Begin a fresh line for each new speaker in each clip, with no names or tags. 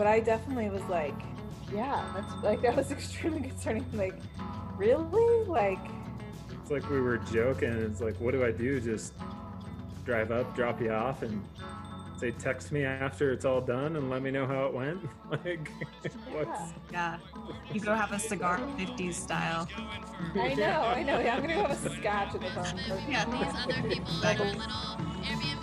but I definitely was like, yeah, that's like that was extremely concerning. Like, really? Like,
it's like we were joking. It's like, what do I do? Just drive up, drop you off, and say text me after it's all done and let me know how it went. like,
what's yeah, you go have a cigar, 50s style.
I know, I know. Yeah, I'm gonna go have a scotch at the phone.
Yeah, these other people like a little Airbnb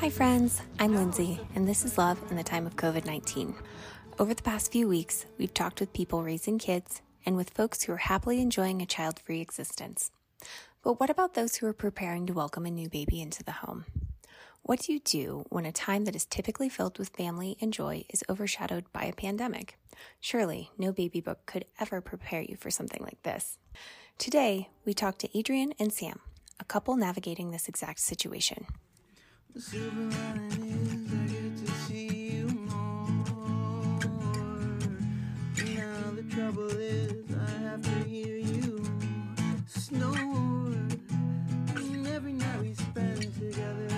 Hi, friends. I'm Lindsay, and this is Love in the Time of COVID 19. Over the past few weeks, we've talked with people raising kids and with folks who are happily enjoying a child free existence. But what about those who are preparing to welcome a new baby into the home? What do you do when a time that is typically filled with family and joy is overshadowed by a pandemic? Surely no baby book could ever prepare you for something like this. Today, we talk to Adrian and Sam, a couple navigating this exact situation. The silver lining is I get to see you more. Now the trouble is I have to hear you snore. And every night we spend together,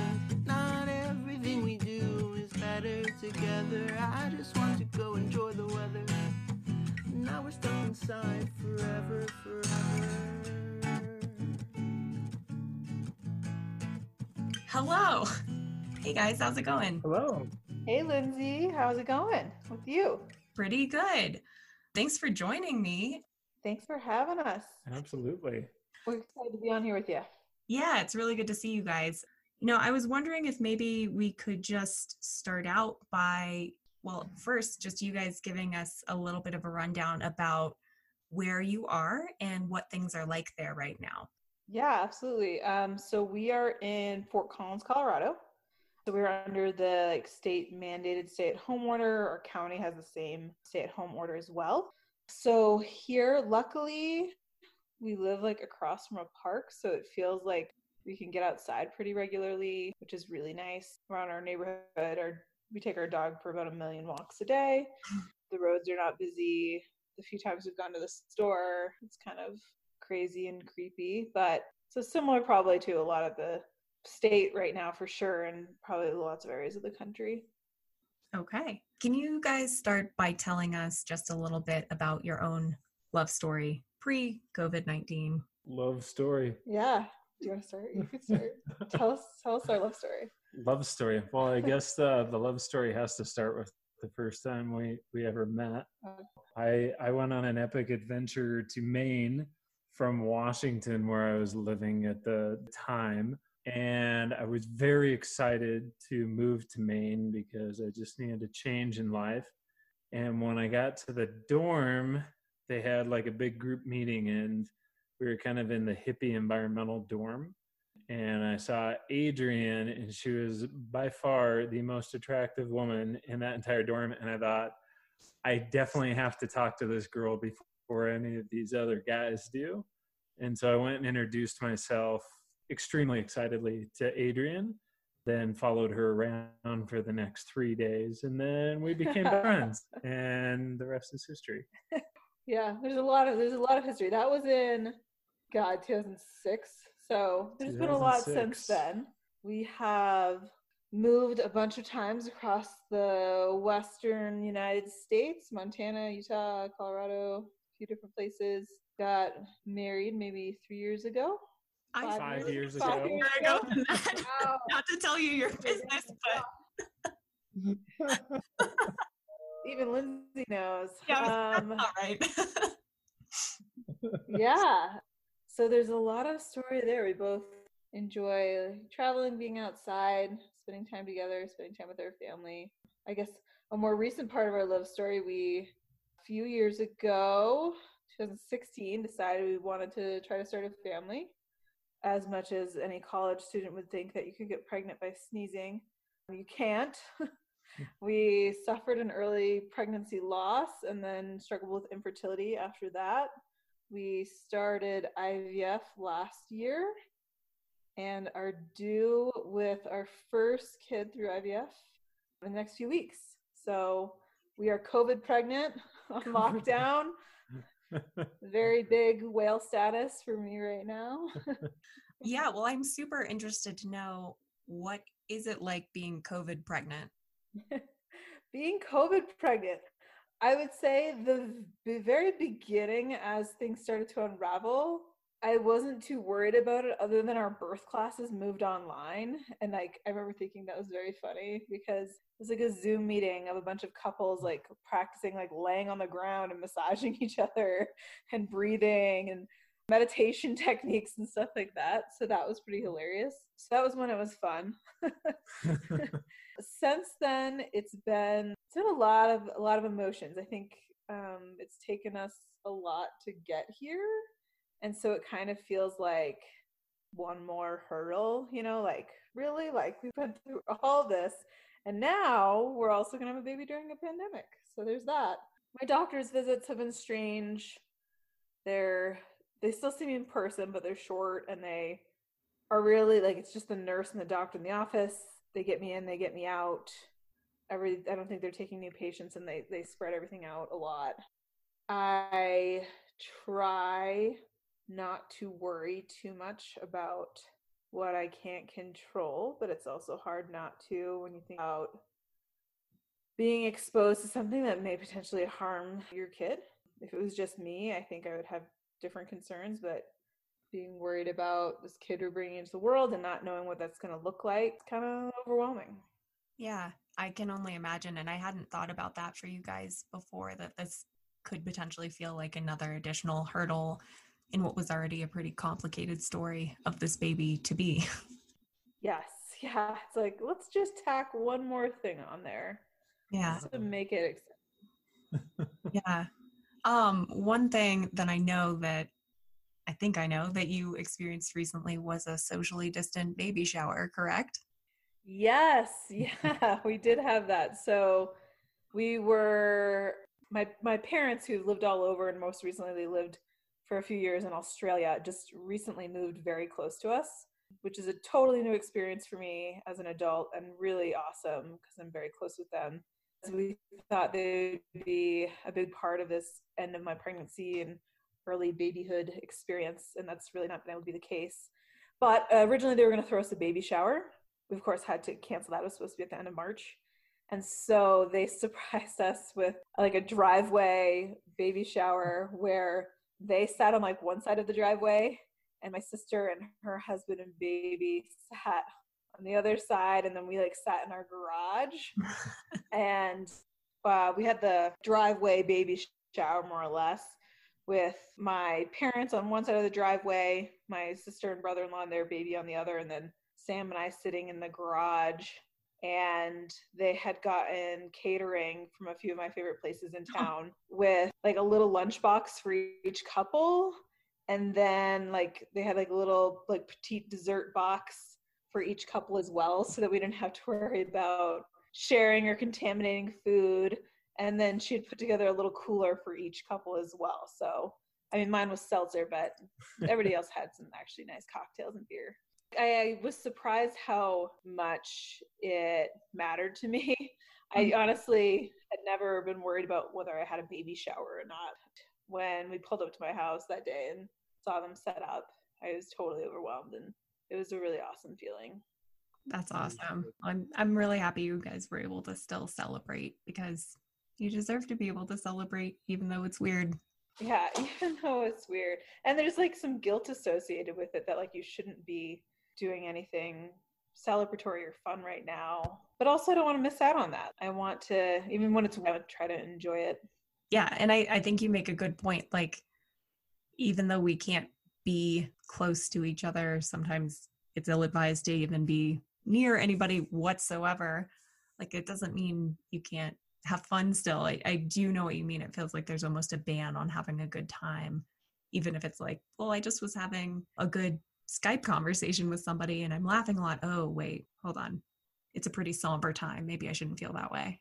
not everything we do is better together. I just want to go enjoy the weather. Now we're stuck inside forever, forever.
Hello. Hey guys, how's it going?
Hello.
Hey, Lindsay, how's it going with you?
Pretty good. Thanks for joining me.
Thanks for having us.
Absolutely.
We're excited to be on here with you.
Yeah, it's really good to see you guys. You know, I was wondering if maybe we could just start out by, well, first, just you guys giving us a little bit of a rundown about where you are and what things are like there right now.
Yeah, absolutely. Um, so we are in Fort Collins, Colorado. So we're under the like state mandated stay-at-home order. Our county has the same stay-at-home order as well. So here, luckily, we live like across from a park, so it feels like we can get outside pretty regularly, which is really nice. Around our neighborhood, our, we take our dog for about a million walks a day. The roads are not busy. The few times we've gone to the store, it's kind of crazy and creepy, but so similar probably to a lot of the state right now for sure, and probably lots of areas of the country.
Okay. Can you guys start by telling us just a little bit about your own love story pre COVID 19?
Love story.
Yeah. Do you want to start? You could start. tell us tell us our love story.
Love story. Well, I guess the the love story has to start with the first time we we ever met. Uh-huh. I I went on an epic adventure to Maine from Washington where I was living at the time and I was very excited to move to Maine because I just needed a change in life. And when I got to the dorm, they had like a big group meeting and we were kind of in the hippie environmental dorm and I saw Adrian, and she was by far the most attractive woman in that entire dorm. And I thought, I definitely have to talk to this girl before any of these other guys do. And so I went and introduced myself extremely excitedly to Adrian, then followed her around for the next three days. And then we became friends, and the rest is history.
Yeah, there's a lot of there's a lot of history. That was in God 2006. So there's been a lot since then. We have moved a bunch of times across the western United States, Montana, Utah, Colorado, a few different places. Got married maybe three years ago.
I
Five years
Five
ago.
years
ago
ago.
than that.
Wow.
Not to tell you your business, but
Even Lindsay knows.
yeah,
Um,
all right.
yeah. So there's a lot of story there. We both enjoy traveling, being outside, spending time together, spending time with our family. I guess a more recent part of our love story, we a few years ago, 2016, decided we wanted to try to start a family. As much as any college student would think that you could get pregnant by sneezing, you can't. we suffered an early pregnancy loss and then struggled with infertility after that. We started IVF last year and are due with our first kid through IVF in the next few weeks. So we are COVID pregnant on lockdown. Very big whale status for me right now.
yeah, well, I'm super interested to know what is it like being COVID pregnant?
being COVID pregnant. I would say the, the very beginning, as things started to unravel, I wasn't too worried about it other than our birth classes moved online. And like, I remember thinking that was very funny because it was like a Zoom meeting of a bunch of couples like practicing like laying on the ground and massaging each other and breathing and meditation techniques and stuff like that. So that was pretty hilarious. So that was when it was fun. Since then, it's been it's been a lot of a lot of emotions. I think um, it's taken us a lot to get here and so it kind of feels like one more hurdle, you know, like really, like we've been through all this, and now we're also going to have a baby during a pandemic. So there's that. My doctor's visits have been strange. They're they still see me in person, but they're short and they are really like it's just the nurse and the doctor in the office. They get me in, they get me out. Every I don't think they're taking new patients and they they spread everything out a lot. I try not to worry too much about what I can't control, but it's also hard not to when you think about being exposed to something that may potentially harm your kid. If it was just me, I think I would have different concerns, but being worried about this kid we're bringing into the world and not knowing what that's going to look like, it's kind of overwhelming.
Yeah, I can only imagine. And I hadn't thought about that for you guys before that this could potentially feel like another additional hurdle in what was already a pretty complicated story of this baby to be.
Yes, yeah. It's like let's just tack one more thing on there.
Yeah.
To make it
yeah. Um one thing that I know that I think I know that you experienced recently was a socially distant baby shower, correct?
Yes, yeah, we did have that. So we were my my parents who lived all over and most recently they lived for a few years in Australia just recently moved very close to us, which is a totally new experience for me as an adult and really awesome because I'm very close with them. So we thought they would be a big part of this end of my pregnancy and early babyhood experience, and that's really not been able to be the case. But uh, originally, they were going to throw us a baby shower. We, of course, had to cancel that. It was supposed to be at the end of March. And so they surprised us with like a driveway baby shower where they sat on like one side of the driveway and my sister and her husband and baby sat on the other side and then we like sat in our garage. And uh, we had the driveway baby shower more or less with my parents on one side of the driveway my sister and brother-in-law and their baby on the other and then sam and i sitting in the garage and they had gotten catering from a few of my favorite places in town with like a little lunchbox for each couple. And then like they had like a little like petite dessert box for each couple as well so that we didn't have to worry about sharing or contaminating food. And then she had put together a little cooler for each couple as well. So i mean mine was seltzer but everybody else had some actually nice cocktails and beer I was surprised how much it mattered to me. I mm. honestly had never been worried about whether I had a baby shower or not. When we pulled up to my house that day and saw them set up, I was totally overwhelmed and it was a really awesome feeling.
That's awesome. I'm I'm really happy you guys were able to still celebrate because you deserve to be able to celebrate even though it's weird.
Yeah, even though it's weird. And there's like some guilt associated with it that like you shouldn't be doing anything celebratory or fun right now. But also, I don't want to miss out on that. I want to, even when it's, would try to enjoy it.
Yeah. And I, I think you make a good point. Like, even though we can't be close to each other, sometimes it's ill advised to even be near anybody whatsoever. Like, it doesn't mean you can't have fun still. I, I do know what you mean. It feels like there's almost a ban on having a good time, even if it's like, well, I just was having a good Skype conversation with somebody and I'm laughing a lot. Oh, wait, hold on. It's a pretty somber time. Maybe I shouldn't feel that way.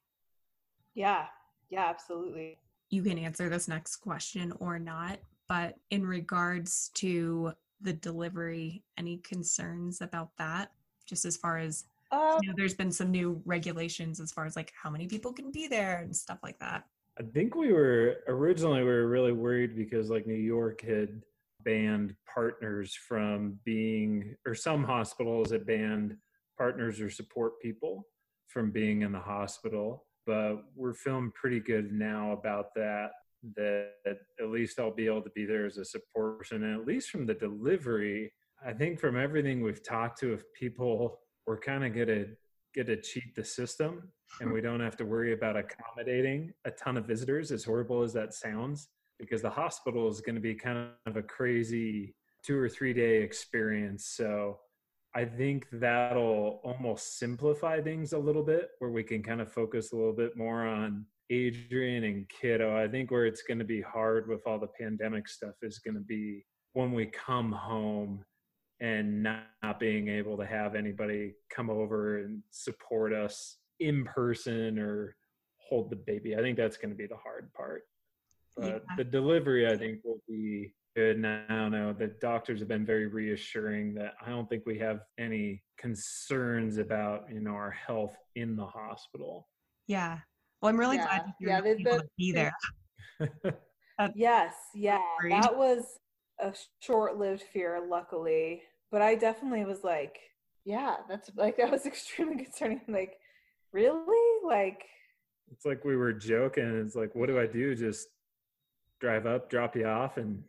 Yeah, yeah, absolutely.
You can answer this next question or not, but in regards to the delivery, any concerns about that? Just as far as
Um,
you know, there's been some new regulations as far as like how many people can be there and stuff like that.
I think we were originally we were really worried because like New York had banned partners from being or some hospitals had banned partners or support people from being in the hospital. But we're feeling pretty good now about that. That at least I'll be able to be there as a support person, and at least from the delivery, I think from everything we've talked to, if people we're kind of gonna get to cheat the system and hmm. we don't have to worry about accommodating a ton of visitors, as horrible as that sounds, because the hospital is going to be kind of a crazy two or three day experience. So I think that'll almost simplify things a little bit, where we can kind of focus a little bit more on Adrian and Kiddo. I think where it's going to be hard with all the pandemic stuff is going to be when we come home and not, being able to have anybody come over and support us in person or hold the baby. I think that's going to be the hard part. But
Yeah.
the delivery, I think, will be good. And I don't know. The doctors have been very reassuring that I don't think we have any concerns about you know our health in the hospital.
Yeah. Well, I'm really
Yeah.
glad you're
Yeah,
not
they've
able to be there.
Yes, yeah,
Agreed.
that was a short-lived fear, luckily. But I definitely was like, yeah, that's like that was extremely concerning. Like, really? Like,
it's like we were joking. It's like, what do I do? Just drive up, drop you off, and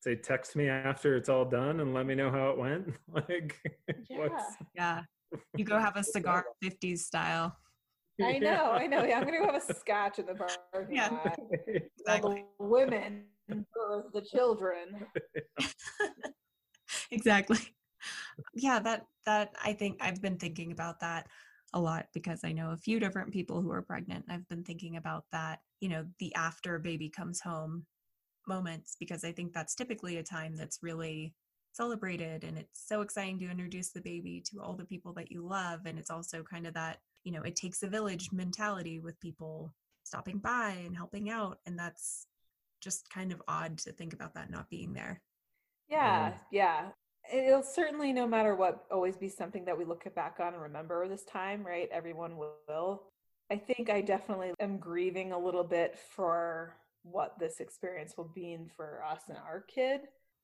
say text me after it's all done and let me know how it went. like, what's
Yeah. You go have a cigar 50s style.
I know, I know. Yeah, I'm gonna go have a scotch in the bar.
Yeah. Exactly.
the women birth the children.
exactly. Yeah, that that I think I've been thinking about that a lot because I know a few different people who are pregnant. I've been thinking about that, you know, the after baby comes home moments because I think that's typically a time that's really celebrated and it's so exciting to introduce the baby to all the people that you love and it's also kind of that, you know, it takes a village mentality with people stopping by and helping out and that's just kind of odd to think about that not being there.
Yeah, yeah. It'll certainly, no matter what, always be something that we look back on and remember this time, right? Everyone will. I think I definitely am grieving a little bit for what this experience will mean for us and our kid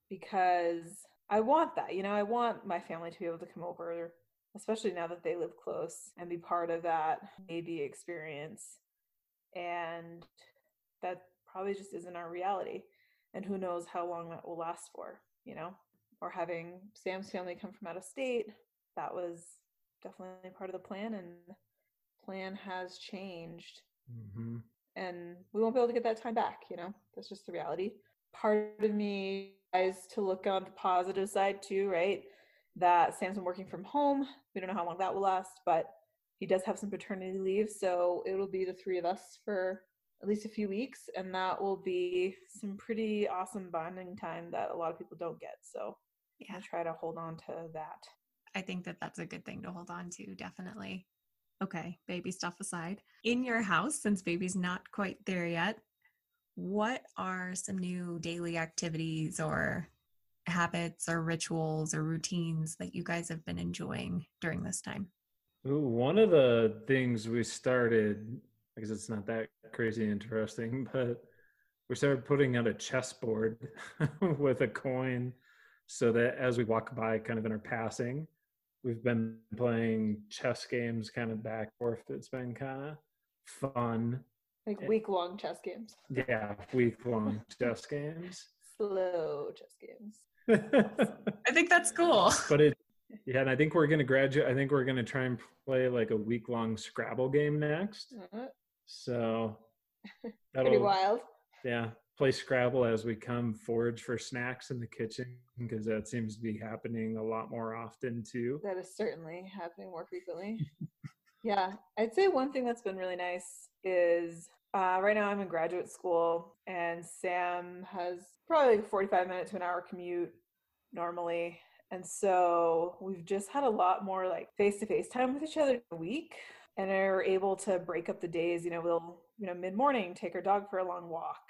because I want that. You know, I want my family to be able to come over, especially now that they live close and be part of that baby experience. And that probably just isn't our reality. And who knows how long that will last for, you know? Or having Sam's family come from out of state, that was definitely part of the plan, and plan has changed.
Hmm
and we won't be able to get that time back you know? That's just the reality. Part of me tries to look on the positive side too right? That sam's been working from home. We don't know how long that will last but he does have some paternity leave so it'll be the three of us for at least a few weeks and that will be some pretty awesome bonding time that a lot of people don't get. So
Yeah.
i try to hold on to that.
I think that that's a good thing to hold on to, definitely. Okay, baby stuff aside. In your house, since baby's not quite there yet, what are some new daily activities or habits or rituals or routines that you guys have been enjoying during this time?
One of the things we started, because it's not that crazy interesting, but we started putting out a chessboard with a coin so that as we walk by, kind of in our passing, we've been playing chess games kind of back and forth. It's been kind of fun.
like week long chess games
Yeah, week long chess games.
slow chess games
I think that's cool.
but it yeah and i think we're going to graduate i think we're going to try and play like a week long scrabble game next
Uh,
so
pretty
that'll
wild
yeah play scrabble as we come forage for snacks in the kitchen because that seems to be happening a lot more often too
That is certainly happening more frequently. Yeah, I'd say one thing that's been really nice is uh, right now I'm in graduate school, and Sam has probably like a 45 minute to an hour commute normally. And so we've just had a lot more like face to face time with each other a week and are able to break up the days. You know, we'll, you know, mid morning take our dog for a long walk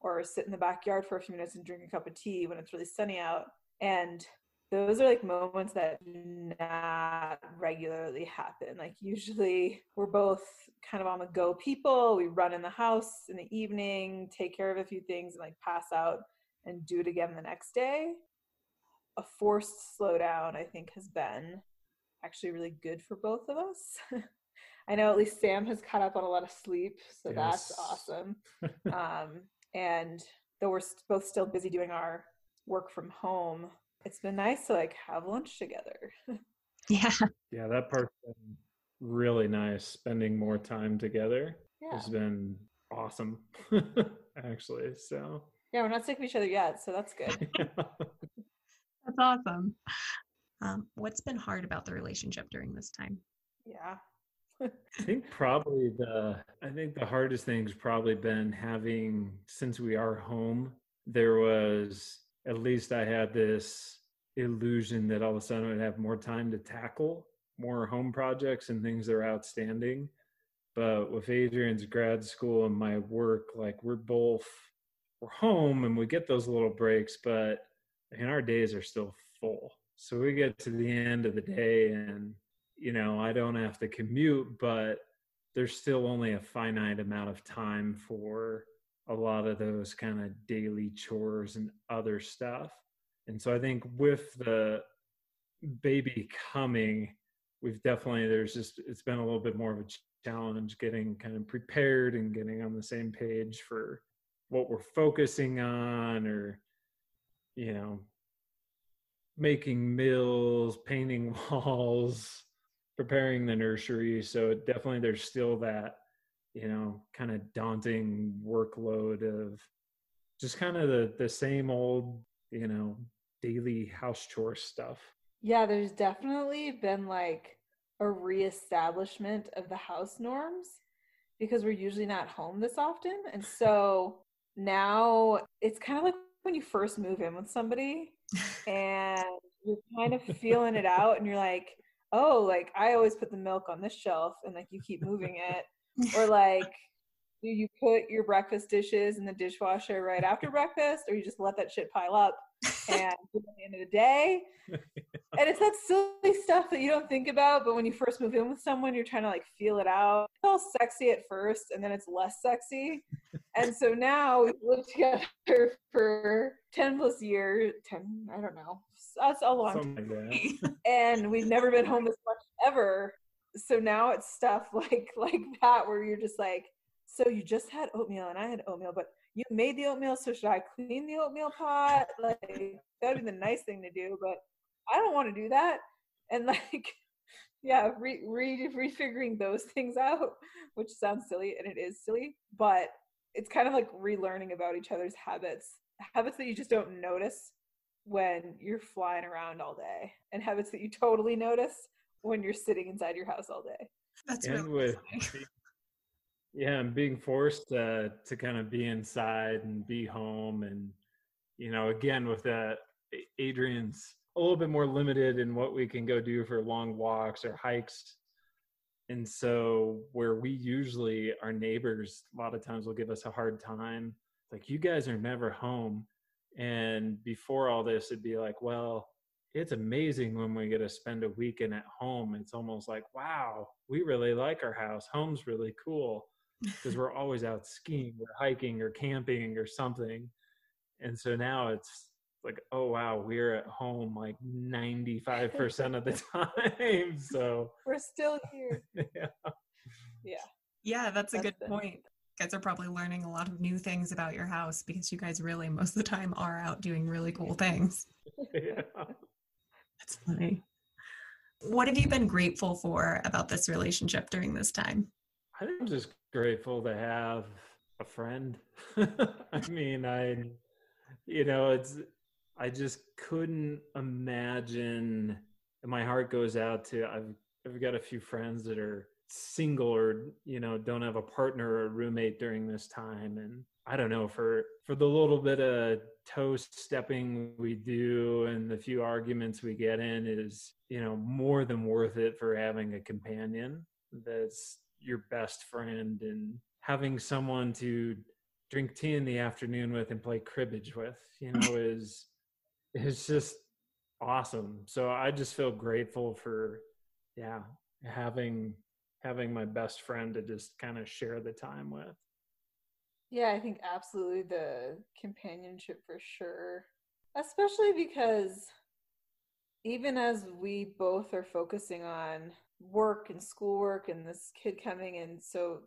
or sit in the backyard for a few minutes and drink a cup of tea when it's really sunny out. And those are like moments that do not regularly happen. Like usually we're both kind of on the go people. We run in the house in the evening, take care of a few things and like pass out and do it again the next day. A forced slowdown, I think, has been actually really good for both of us. I know at least Sam has caught up on a lot of sleep, so yes. that's awesome. um, and though we're both still busy doing our work from home, it's been nice to like have lunch together.
yeah.
Yeah, that part's been really nice. Spending more time together yeah. has been awesome, actually. So
yeah, we're not sick of each other yet, so that's good.
that's awesome. Um, what's been hard about the relationship during this time?
Yeah.
I think probably the I think the hardest thing's probably been having since we are home, there was at least I had this illusion that all of a sudden I'd have more time to tackle more home projects and things that are outstanding. But with Adrian's grad school and my work, like we're both we're home and we get those little breaks, but and our days are still full. So we get to the end of the day and you know, I don't have to commute, but there's still only a finite amount of time for a lot of those kind of daily chores and other stuff. And so I think with the baby coming, we've definitely, there's just, it's been a little bit more of a challenge getting kind of prepared and getting on the same page for what we're focusing on or, you know, making meals, painting walls, preparing the nursery. So definitely there's still that you know, kind of daunting workload of just kind of the, the same old, you know, daily house chore stuff.
Yeah, there's definitely been like a reestablishment of the house norms because we're usually not home this often. And so now it's kind of like when you first move in with somebody and you're kind of feeling it out and you're like, oh, like I always put the milk on this shelf and like you keep moving it. Or like do you put your breakfast dishes in the dishwasher right after breakfast or you just let that shit pile up and at the end of the day? And it's that silly stuff that you don't think about but when you first move in with someone you're trying to like feel it out. It's all sexy at first and then it's less sexy. And so now we've lived together for 10 plus years 10 i don't know that's a long Something time like and we've never been home as much ever. So now it's stuff like like that where you're just like so you just had oatmeal and i had oatmeal but you made the oatmeal so should i clean the oatmeal pot? Like that'd be the nice thing to do but i don't want to do that. And like yeah re, re refiguring those things out which sounds silly and it is silly but it's kind of like relearning about each other's habits habits that you just don't notice when you're flying around all day and habits that you totally notice when you're sitting inside your house all day.
That's and really with
being, yeah, and being forced uh, to to kind of be inside and be home, and you know, again with that, Adrian's a little bit more limited in what we can go do for long walks or hikes. And so, where we usually, our neighbors, a lot of times will give us a hard time. Like, you guys are never home. And before all this, it'd be like, well, it's amazing when we get to spend a weekend at home. It's almost like, wow, we really like our house. Home's really cool because we're always out skiing or hiking or camping or something. And so now it's like, oh wow, we're at home like 95% of the time. So
we're still here. yeah. Yeah.
Yeah, that's, that's a good the, point. Guys are probably learning a lot of new things about your house because you guys really most of the time are out doing really cool things. yeah. That's funny. What have you been grateful for about this relationship during this time?
I think I'm just grateful to have a friend. I mean, I, you know, it's, I just couldn't imagine, and my heart goes out to, I've, I've got a few friends that are single or you know don't have a partner or roommate during this time. And i don't know for for the little bit of toe stepping we do and the few arguments we get in is you know more than worth it for having a companion that's your best friend and having someone to drink tea in the afternoon with and play cribbage with you know is is just awesome. So i just feel grateful for yeah having having my best friend to just kind of share the time with.
Yeah, I think absolutely the companionship for sure. Especially because even as we both are focusing on work and schoolwork and this kid coming in, so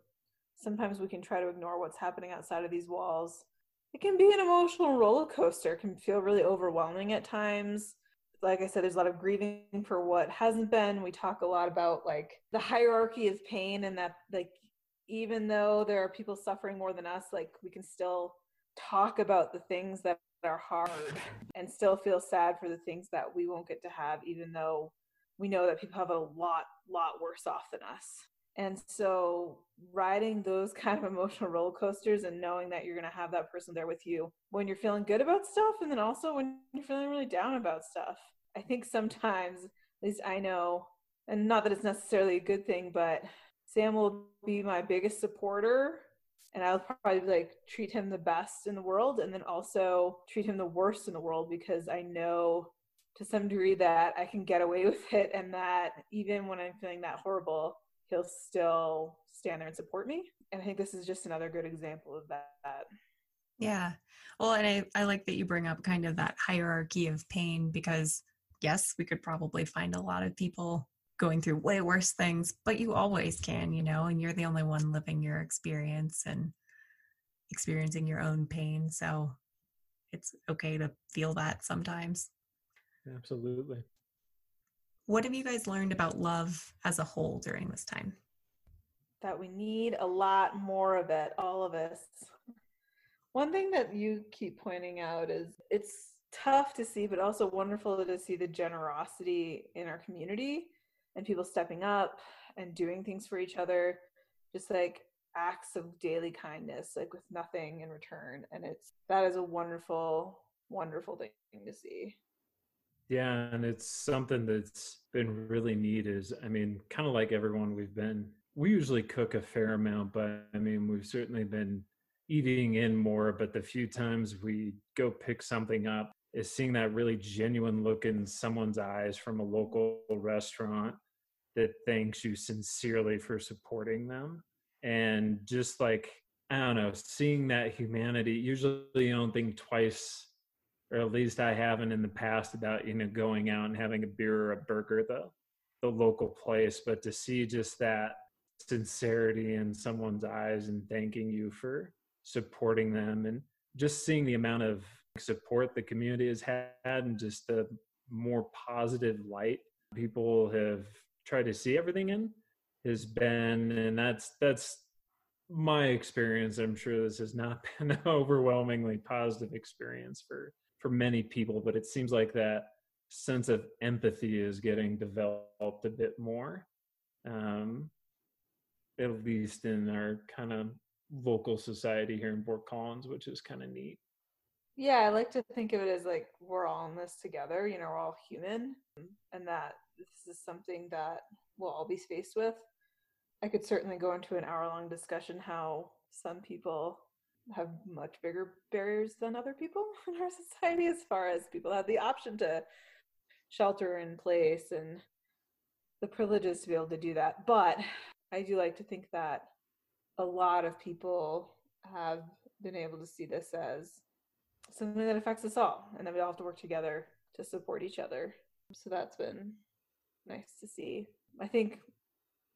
sometimes we can try to ignore what's happening outside of these walls. It can be an emotional roller coaster, it can feel really overwhelming at times like I said, there's a lot of grieving for what hasn't been. We talk a lot about like the hierarchy of pain and that like even though there are people suffering more than us, like we can still talk about the things that are hard and still feel sad for the things that we won't get to have, even though we know that people have a lot, lot worse off than us. And so riding those kind of emotional roller coasters and knowing that you're going to have that person there with you when you're feeling good about stuff and then also when you're feeling really down about stuff. I think sometimes, at least I know, and not that it's necessarily a good thing, but Sam will be my biggest supporter and I'll probably like treat him the best in the world and then also treat him the worst in the world because I know to some degree that I can get away with it and that even when I'm feeling that horrible, he'll still stand there and support me. And I think this is just another good example of that.
Yeah. Well, and I, I like that you bring up kind of that hierarchy of pain because, yes, we could probably find a lot of people going through way worse things, but you always can, you know, and you're the only one living your experience and experiencing your own pain. So it's okay to feel that sometimes.
Absolutely.
What have you guys learned about love as a whole during this time?
That we need a lot more of it, all of us. One thing that you keep pointing out is it's tough to see, but also wonderful to see the generosity in our community and people stepping up and doing things for each other, just like acts of daily kindness, like with nothing in return. And it's that is a wonderful, wonderful thing to see.
Yeah, and it's something that's been really neat is I mean, kind of like everyone we've been we usually cook a fair amount, but I mean, we've certainly been eating in more, but the few times we go pick something up is seeing that really genuine look in someone's eyes from a local restaurant that thanks you sincerely for supporting them. And just like, I don't know, seeing that humanity, usually you don't think twice or at least I haven't in the past about you know going out and having a beer or a burger the the local place, but to see just that sincerity in someone's eyes and thanking you for supporting them and just seeing the amount of support the community has had and just the more positive light people have tried to see everything in has been and that's that's my experience. I'm sure this has not been an overwhelmingly positive experience for for many people, but it seems like that sense of empathy is getting developed a bit more, um, at least in our kind of local society here in Fort Collins, which is kind of neat.
Yeah, I like to think of it as like we're all in this together, you know, we're all human, and that this is something that we'll all be faced with. I could certainly go into an hour long discussion how some people have much bigger barriers than other people in our society as far as people have the option to shelter in place and the privileges to be able to do that. But I do like to think that a lot of people have been able to see this as something that affects us all and that we all have to work together to support each other. So that's been nice to see. I think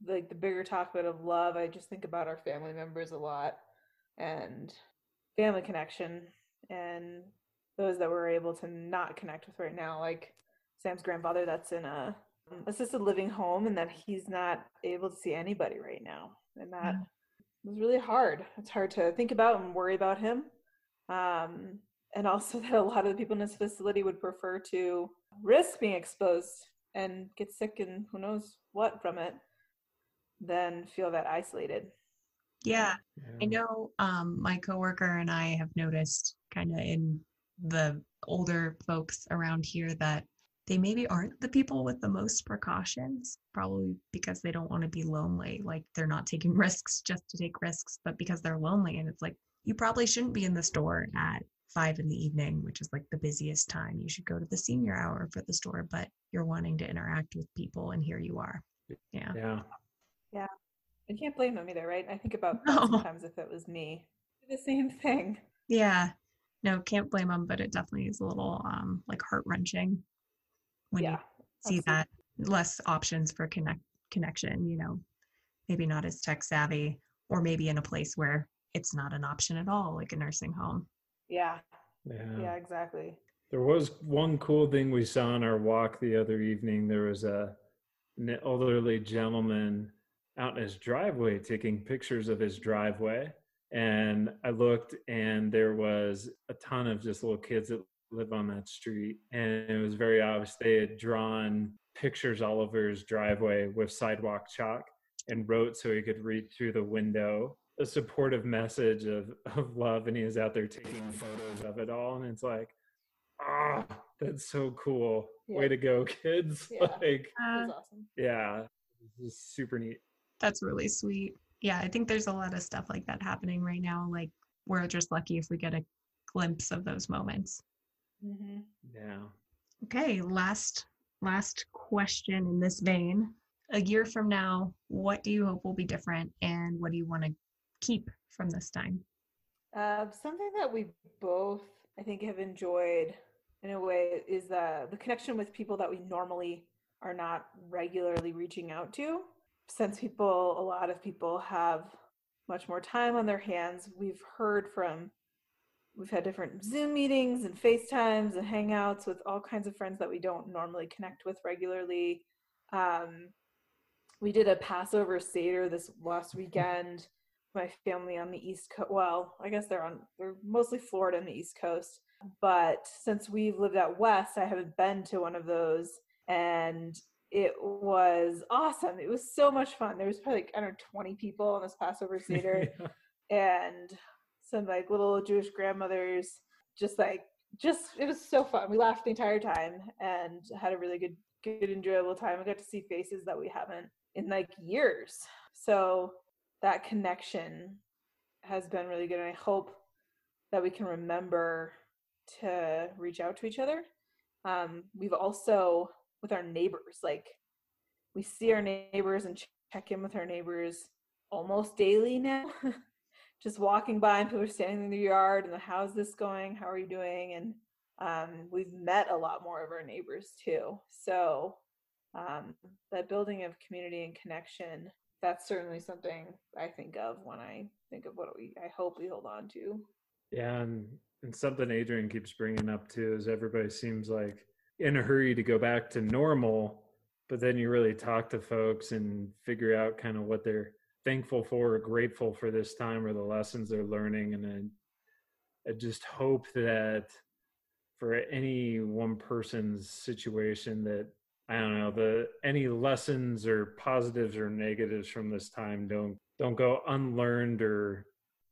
like the bigger topic of love, I just think about our family members a lot and family connection and those that we're able to not connect with right now like sam's grandfather that's in a assisted living home and that he's not able to see anybody right now and that mm. was really hard it's hard to think about and worry about him um, and also that a lot of the people in this facility would prefer to risk being exposed and get sick and who knows what from it than feel that isolated.
Yeah. I know um, my coworker and I have noticed kind of in the older folks around here that they maybe aren't the people with the most precautions, probably because they don't want to be lonely. Like they're not taking risks just to take risks, but because they're lonely. And it's like, you probably shouldn't be in the store at five in the evening, which is like the busiest time. You should go to the senior hour for the store, but you're wanting to interact with people, and here you are. Yeah.
Yeah. Yeah.
I can't blame them either, right? I think about
No.
that sometimes if it was me. The same thing.
Yeah. No, can't blame them, but it definitely is a little um like heart wrenching when
yeah.
you see
absolutely.
that less options for connect connection, you know, maybe not as tech savvy, or maybe in a place where it's not an option at all, like a nursing home.
Yeah.
Yeah.
Yeah, exactly.
There was one cool thing we saw on our walk the other evening. There was a an elderly gentleman out in his driveway taking pictures of his driveway. And I looked, and there was a ton of just little kids that live on that street. And it was very obvious they had drawn pictures all over his driveway with sidewalk chalk and wrote so he could read through the window a supportive message of, of love. And he was out there taking photos of it all. And it's like, ah, that's so cool. Way to go, kids.
Yeah.
Like,
That was awesome.
yeah, this is super neat.
That's really sweet. Yeah, I think there's a lot of stuff like that happening right now. Like we're just lucky if we get a glimpse of those moments.
hmm
Yeah.
Okay, last last question in this vein. A year from now, what do you hope will be different and what do you want to keep from this time?
Uh, something that we both, I think, have enjoyed in a way is uh, the connection with people that we normally are not regularly reaching out to. Since people, a lot of people have much more time on their hands, we've heard from, we've had different Zoom meetings and FaceTimes and Hangouts with all kinds of friends that we don't normally connect with regularly. Um, we did a Passover Seder this last weekend my family on the east coast well i guess they're on they're mostly florida and the east coast but since we've lived out west i haven't been to one of those and it was awesome. It was so much fun. There was probably like i don't know 20 people on this passover seder
Yeah.
and some like little jewish grandmothers just like just it was so fun. We laughed the entire time and had a really good good enjoyable time. I got to see faces that we haven't in like years. So that connection has been really good and i hope that we can remember to reach out to each other. Um, we've also with our neighbors like we see our neighbors and check in with our neighbors almost daily now just walking by and people are standing in the yard and how's this going? How are you doing? And um, we've met a lot more of our neighbors too. So um, that building of community and connection that's certainly something i think of when i think of what we i hope we hold on to.
Yeah, and, and something Adrian keeps bringing up too is everybody seems like in a hurry to go back to normal, but then you really talk to folks and figure out kind of what they're thankful for or grateful for this time or the lessons they're learning. And then I just hope that for any one person's situation that I don't know the any lessons or positives or negatives from this time don't don't go unlearned or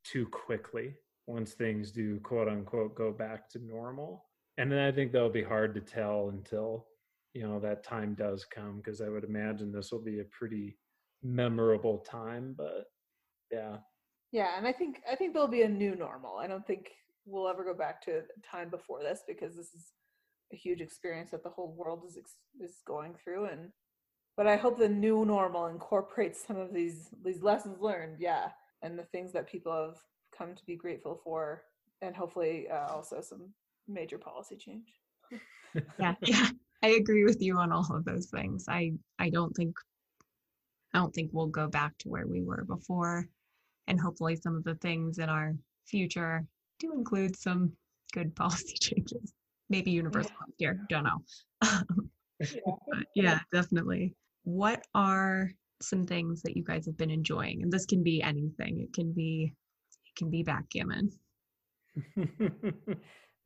too quickly once things do quote unquote go back to normal. And then I think that'll be hard to tell until you know that time does come because I would imagine this will be a pretty memorable time. But yeah,
yeah and i think i think there'll be a new normal i don't think we'll ever go back to time before this because this is a huge experience that the whole world is is going through and but i hope the new normal incorporates some of these these lessons learned yeah and the things that people have come to be grateful for and hopefully uh, also some major policy change.
Yeah yeah. I agree with you on all of those things. I i don't think i don't think we'll go back to where we were before. And hopefully some of the things in our future do include some good policy changes. Maybe universal healthcare don't know. But yeah definitely. What are some things that you guys have been enjoying? And this can be anything. It can be it can be backgammon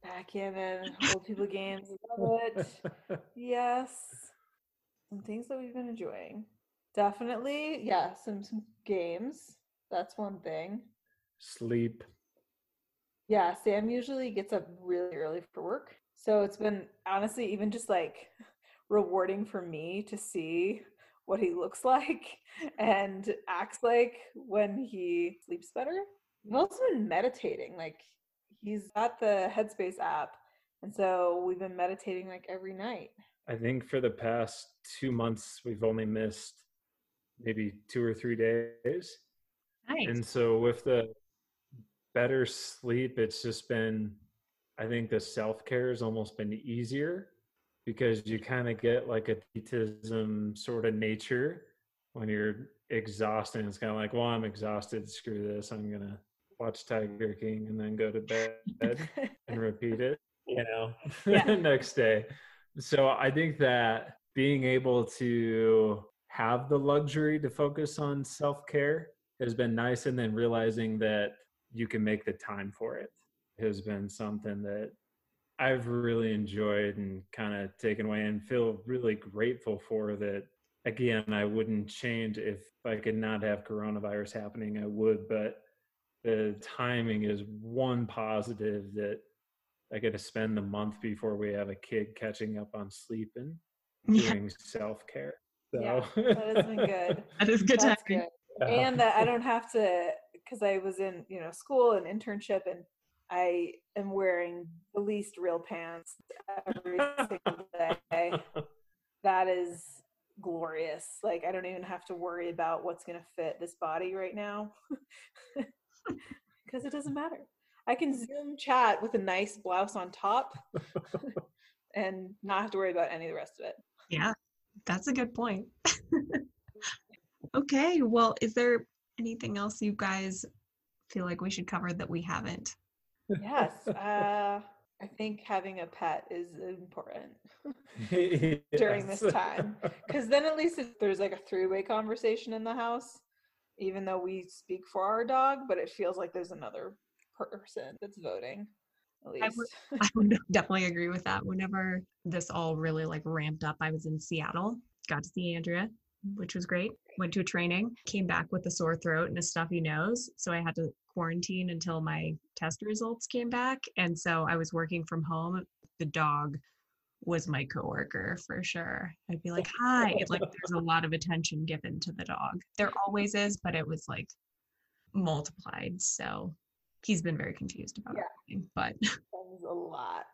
backgammon old people games love it yes some things that we've been enjoying Definitely, yeah, some some games. That's one thing.
Sleep.
Yeah, Sam usually gets up really early for work. So it's been honestly even just like rewarding for me to see what he looks like and acts like when he sleeps better. We've also been meditating. Like he's got the Headspace app. And so we've been meditating like every night.
I think for the past two months, we've only missed maybe two or three days.
Nice.
And so with the better sleep, it's just been, I think the self care has almost been easier because you kind of get like a detism sort of nature when you're exhausted. It's kind of like, well, I'm exhausted. Screw this. I'm going to watch Tiger King and then go to bed and repeat it, you know,
Yeah.
next day. So I think that being able to have the luxury to focus on self care has been nice. And then realizing that you can make the time for it has been something that I've really enjoyed and kind of taken away and feel really grateful for that. Again, I wouldn't change if I could not have coronavirus happening, I would, but the timing is one positive that I get to spend the month before we have a kid catching up on sleep and
Yeah,
doing self care. So
Yeah, that has been good.
that is good
That's
timing.
good. And that I don't have to because I was in, you know, school and internship and I am wearing the least real pants every single day. That is glorious. Like I don't even have to worry about what's going to fit this body right now because it doesn't matter. I can Zoom chat with a nice blouse on top and not have to worry about any of the rest of it.
Yeah, that's a good point. okay, well, is there anything else you guys feel like we should cover that we haven't?
Yes, uh, I think having a pet is important during this time because then at least if there's like a three-way conversation in the house, even though we speak for our dog, but it feels like there's another person that's voting. At
I
least.
would- I would definitely agree with that. Whenever this all really like ramped up, I was in Seattle, got to see Andrea, which was great. Went to a training, came back with a sore throat and a stuffy nose. So I had to quarantine until my test results came back. And so I was working from home. The dog was my coworker for sure. I'd be like, hi. Like there's a lot of attention given to the dog. There always is, but it was like multiplied. So he's been very confused about
Yeah.
everything. But
That is a lot.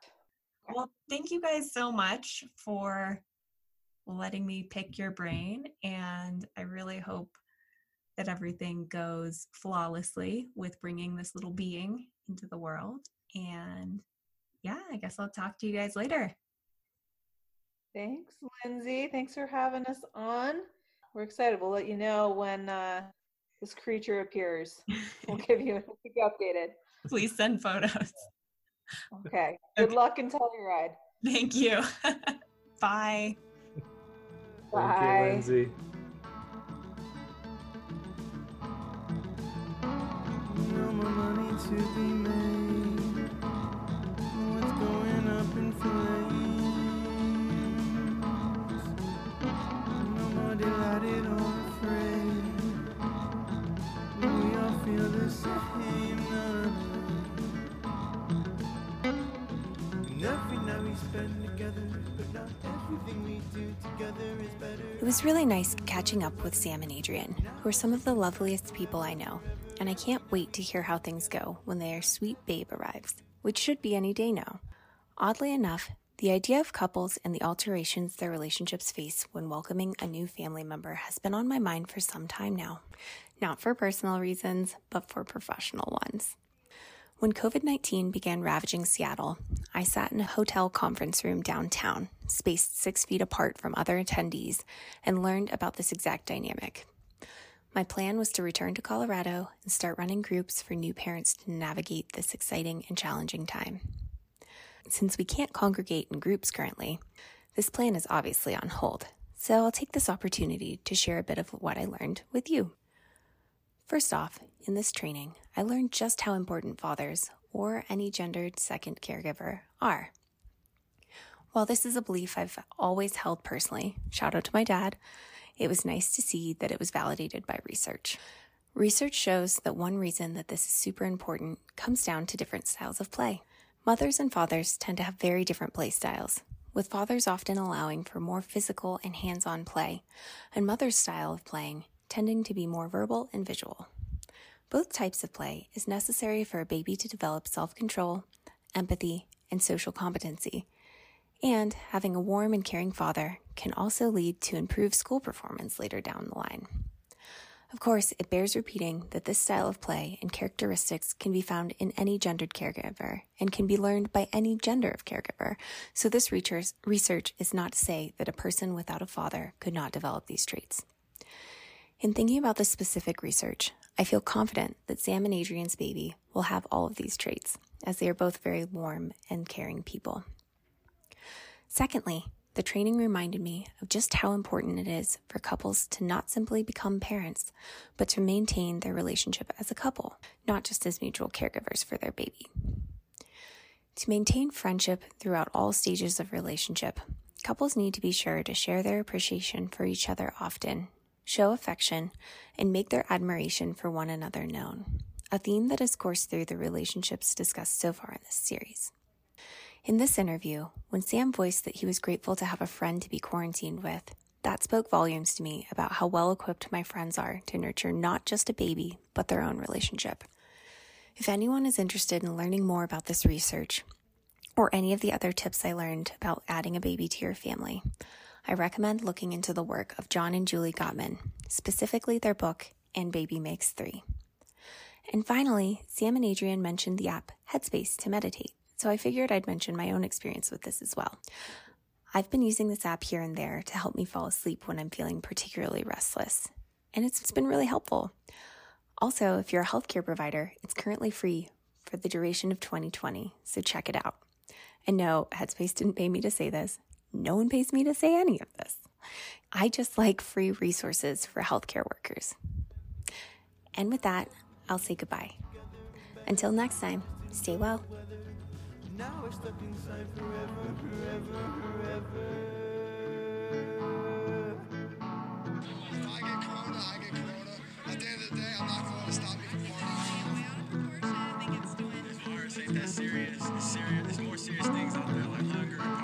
well, thank you guys so much for letting me pick your brain. And I really hope that everything goes flawlessly with bringing this little being into the world. And yeah, I guess I'll talk to you guys later.
Thanks, Lindsay. Thanks for having us on. We're excited. We'll let you know when uh, this creature appears. We'll give you we'll keep you updated.
Please send photos.
Okay. Good
Okay.
luck and Telluride.
Thank you. Bye.
Thank
Bye.
you, Lindsay.
No
It was really nice catching up with Sam and Adrian, who are some of the loveliest people I know, and I can't wait to hear how things go when their sweet babe arrives, which should be any day now. Oddly enough, the idea of couples and the alterations their relationships face when welcoming a new family member has been on my mind for some time now. Not for personal reasons, but for professional ones. When COVID 19 began ravaging Seattle, I sat in a hotel conference room downtown, spaced six feet apart from other attendees, and learned about this exact dynamic. My plan was to return to Colorado and start running groups for new parents to navigate this exciting and challenging time. Since we can't congregate in groups currently, this plan is obviously on hold, so I'll take this opportunity to share a bit of what I learned with you. First off, in this training, I learned just how important fathers, or any gendered second caregiver, are. While this is a belief I've always held personally, shout out to my dad, it was nice to see that it was validated by research. Research shows that one reason that this is super important comes down to different styles of play. Mothers and fathers tend to have very different play styles, with fathers often allowing for more physical and hands on play, and mother's style of playing tending to be more verbal and visual. Both types of play is necessary for a baby to develop self control, empathy, and social competency. And having a warm and caring father can also lead to improved school performance later down the line. Of course, it bears repeating that this style of play and characteristics can be found in any gendered caregiver and can be learned by any gender of caregiver. So this research is not to say that a person without a father could not develop these traits. In thinking about this specific research, I feel confident that Sam and Adrian's baby will have all of these traits, as they are both very warm and caring people. Secondly, the training reminded me of just how important it is for couples to not simply become parents, but to maintain their relationship as a couple, not just as mutual caregivers for their baby. To maintain friendship throughout all stages of relationship, couples need to be sure to share their appreciation for each other often, show affection, and make their admiration for one another known, a theme that has coursed through the relationships discussed so far in this series. In this interview, when Sam voiced that he was grateful to have a friend to be quarantined with, that spoke volumes to me about how well equipped my friends are to nurture not just a baby, but their own relationship. If anyone is interested in learning more about this research, or any of the other tips I learned about adding a baby to your family, I recommend looking into the work of John and Julie Gottman, specifically their book, And Baby Makes Three. And finally, Sam and Adrian mentioned the app Headspace to meditate so I figured I'd mention my own experience with this as well. I've been using this app here and there to help me fall asleep when I'm feeling particularly restless, and it's been really helpful. Also, if you're a healthcare provider, it's currently free for the duration of 2020, so check it out. And no, Headspace didn't pay me to say this. No one pays me to say any of this. I just like free resources for healthcare workers. And with that, I'll say goodbye. Until next time, stay well. Now we're stuck inside forever, forever, forever. If I get corona, I get corona. At the end of the day, I'm not going to stop me from partying. I think it's doing. This virus ain't that serious. It's serious. There's more serious things out there like hunger.